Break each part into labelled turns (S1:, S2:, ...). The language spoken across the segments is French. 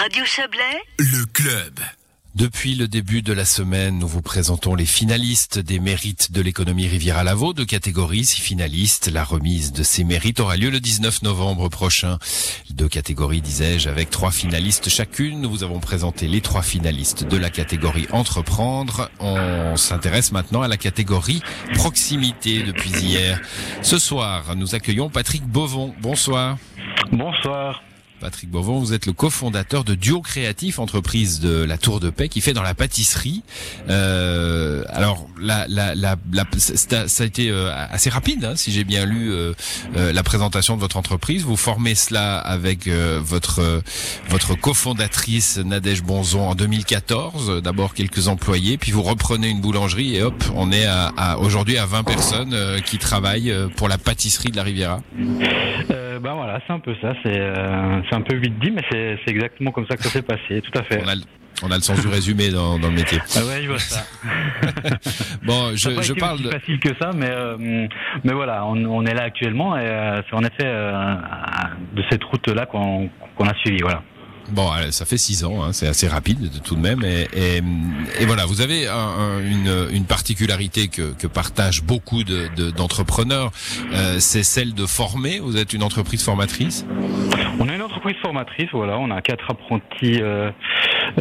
S1: Radio Chablais,
S2: le club. Depuis le début de la semaine, nous vous présentons les finalistes des mérites de l'économie Riviera-Lavaux, de catégorie six finalistes. La remise de ces mérites aura lieu le 19 novembre prochain. Deux catégories, disais-je, avec trois finalistes chacune. Nous vous avons présenté les trois finalistes de la catégorie entreprendre. On s'intéresse maintenant à la catégorie proximité depuis hier. Ce soir, nous accueillons Patrick Bovon. Bonsoir.
S3: Bonsoir.
S2: Patrick Bovon, vous êtes le cofondateur de Duo Créatif, entreprise de la Tour de Paix qui fait dans la pâtisserie. Euh, alors, la, la, la, ça a été euh, assez rapide, hein, si j'ai bien lu euh, euh, la présentation de votre entreprise. Vous formez cela avec votre votre cofondatrice Nadège Bonzon en 2014. D'abord quelques employés, puis vous reprenez une boulangerie et hop, on est à, à aujourd'hui à 20 personnes qui travaillent pour la pâtisserie de la Riviera.
S3: Ben voilà, c'est un peu ça. C'est c'est un peu vite dit, mais c'est exactement comme ça que ça s'est passé, tout à fait.
S2: On a, le sens du résumé dans, dans le métier.
S3: Ah ouais, je vois ça.
S2: bon, je,
S3: pas
S2: je
S3: été
S2: parle.
S3: Facile que ça, mais euh, mais voilà, on, on, est là actuellement et euh, c'est en effet euh, de cette route-là qu'on qu'on a suivi, voilà.
S2: Bon, ça fait six ans, hein, c'est assez rapide tout de même. Et, voilà, vous avez un, une, particularité que, partagent beaucoup d'entrepreneurs, de, euh, c'est celle de former. Vous êtes une entreprise formatrice?
S3: On est une entreprise formatrice, voilà. On a quatre apprentis euh,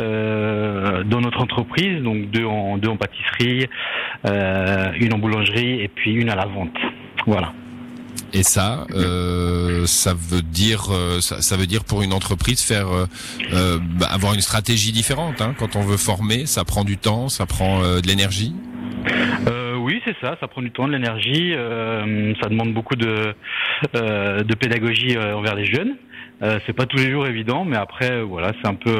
S3: euh, dans notre entreprise, donc deux en, deux en pâtisserie, euh, une en boulangerie et puis une à la vente. Voilà.
S2: Et ça, euh, ça veut dire, euh, ça, ça, veut dire pour une entreprise faire euh, euh bah, avoir une stratégie différente. Hein. Quand on veut former, ça prend du temps, ça prend de l'énergie.
S3: oui, c'est ça. Ça prend du temps, de l'énergie. ça demande beaucoup de, de pédagogie envers les jeunes. Euh, c'est pas tous les jours évident, mais après voilà, c'est un peu,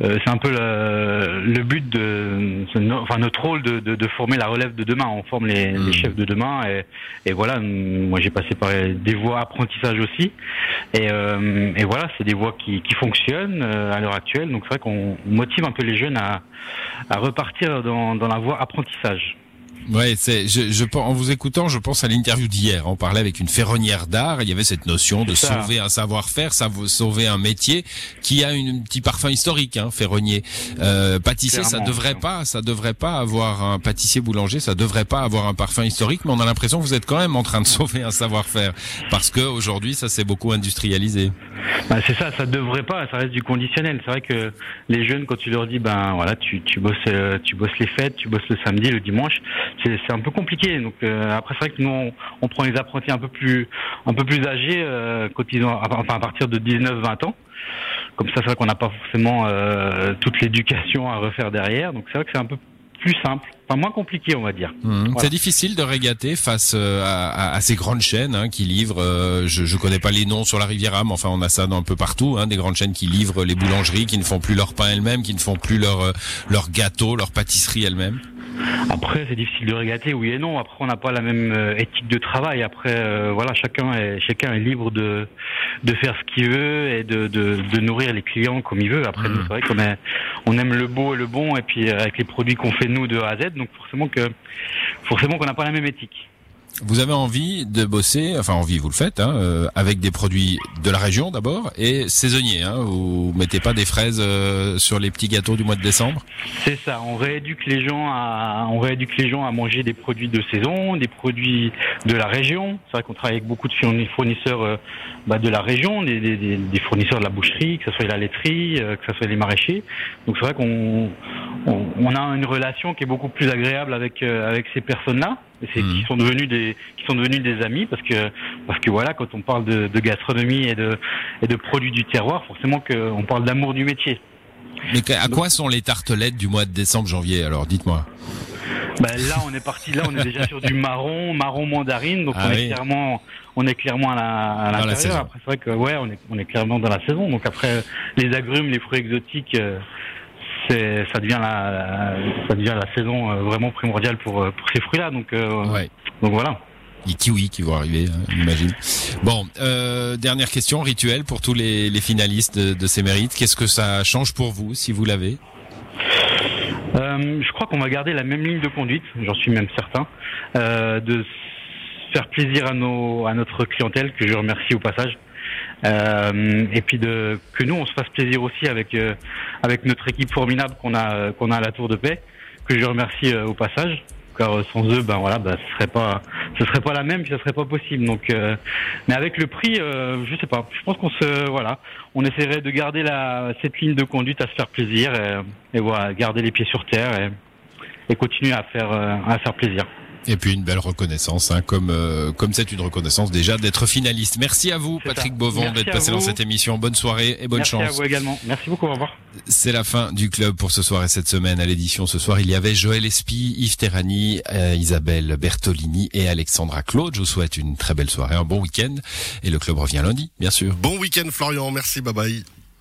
S3: c'est un peu le, le but de, enfin notre rôle de, de, de, former la relève de demain. On forme les, les mmh. chefs de demain, et, et voilà. Moi, j'ai passé par des voies apprentissage aussi, et, et voilà, c'est des voies qui, qui fonctionnent à l'heure actuelle. Donc c'est vrai qu'on motive un peu les jeunes à, à repartir dans, dans la voie apprentissage.
S2: Ouais, c'est, je, je, en vous écoutant, je pense à l'interview d'hier. On parlait avec une ferronnière d'art. Il y avait cette notion de sauver un savoir-faire, sauver un métier qui a une, un petit parfum historique, hein, ferronnier. Euh, pâtissier, ça devrait pas, ça devrait pas avoir un pâtissier boulanger, ça devrait pas avoir un parfum historique, mais on a l'impression que vous êtes quand même en train de sauver un savoir-faire parce que aujourd'hui, ça s'est beaucoup industrialisé.
S3: Bah, c'est ça, ça devrait pas, ça reste du conditionnel. C'est vrai que les jeunes, quand tu leur dis, ben voilà, tu, tu bosses, euh, tu bosses les fêtes, tu bosses le samedi, le dimanche, c'est un peu compliqué. Donc euh, après c'est vrai que nous on, on, prend les apprentis un peu plus un peu plus âgés euh, quand ils ont enfin à partir de 19-20 ans. Comme ça c'est vrai qu'on n'a pas forcément euh, toute l'éducation à refaire derrière. Donc c'est vrai que c'est un peu plus simple, enfin moins compliqué, on va dire.
S2: Mmh. Voilà. C'est difficile de régater face euh, à, à, à ces grandes chaînes hein, qui livrent. Euh, je, je connais pas les noms sur la Riviera, mais enfin on a ça dans un peu partout. Hein, des grandes chaînes qui livrent les boulangeries, qui ne font plus leur pain elles-mêmes, qui ne font plus leur euh, leur gâteau, leur pâtisserie elles-mêmes.
S3: Après, c'est difficile de régater, oui et non. Après, on n'a pas la même euh, éthique de travail. Après, euh, voilà, chacun est chacun est libre de de faire ce qu'il veut et de, de, de nourrir les clients comme il veut. Après, mmh. c'est vrai qu'on on aime le beau et le bon, et puis euh, avec les produits qu'on fait nous de A à Z, donc forcément que forcément qu'on n'a pas la même éthique
S2: vous avez envie de bosser, enfin envie, vous le faites, hein, euh, avec des produits de la région d'abord et saisonniers. Hein, vous mettez pas des fraises euh, sur les petits gâteaux du mois de décembre?
S3: C'est ça. On rééduque les gens à, on rééduque les gens à manger des produits de saison, des produits de la région. C'est vrai qu'on travaille avec beaucoup de fournisseurs euh, bah, de la région, des, des, des, fournisseurs de la boucherie, que ce soit la laiterie, euh, que ce soit les maraîchers. Donc c'est vrai qu'on on, on, a une relation qui est beaucoup plus agréable avec euh, avec ces personnes-là c'est mmh. qui sont devenus des qui sont devenus des amis parce que parce que voilà quand on parle de, de gastronomie et de et de produits du terroir forcément qu'on parle d'amour du métier.
S2: Mais à quoi sont les tartelettes du mois de décembre janvier alors dites-moi?
S3: Ben là on est parti là on est déjà sur du marron marron mandarine donc ah on oui. est clairement on est clairement à l'intérieur la, après c'est vrai que ouais on est on est clairement dans la saison donc après les agrumes les fruits exotiques euh, c'est ça devient la, ça devient la saison euh, vraiment primordiale pour euh, pour ces fruits-là. Donc euh,
S2: ouais.
S3: donc voilà.
S2: Les kiwis qui vont arriver, hein, j'imagine. Bon, euh, dernière question rituelle pour tous les, les finalistes de, de, ces mérites. Qu'est-ce que ça change pour vous, si vous l'avez?
S3: Euh, Je crois qu'on va garder la même ligne de conduite, j'en suis même certain, euh, de faire plaisir à nos à notre clientèle, que je remercie au passage. Et puis de que nous on se fasse plaisir aussi avec avec notre équipe formidable qu'on a qu'on a à la Tour de Paix, que je remercie au passage car sans eux, ben voilà, ben, ce serait pas, ce serait pas la même, ce serait pas possible. Donc, mais avec le prix, je sais pas. Je pense qu'on se, voilà, on essaierait de garder la cette ligne de conduite à se faire plaisir et, et voilà, garder les pieds sur terre et, et continuer à faire à faire plaisir.
S2: Et puis une belle reconnaissance, hein, comme euh, comme c'est une reconnaissance déjà d'être finaliste. Merci à vous, Patrick Beauvon, d'être passé dans cette émission. Bonne soirée et bonne chance.
S3: Merci à vous également. Merci beaucoup. Au revoir.
S2: C'est la fin du club pour ce soir et cette semaine. À l'édition ce soir, il y avait Joël Espy, Yves Terrani, euh, Isabelle Bertolini et Alexandra Claude. Je vous souhaite une très belle soirée, un bon week-end. Et le club revient lundi, bien sûr.
S1: Bon week-end, Florian. Merci. Bye bye.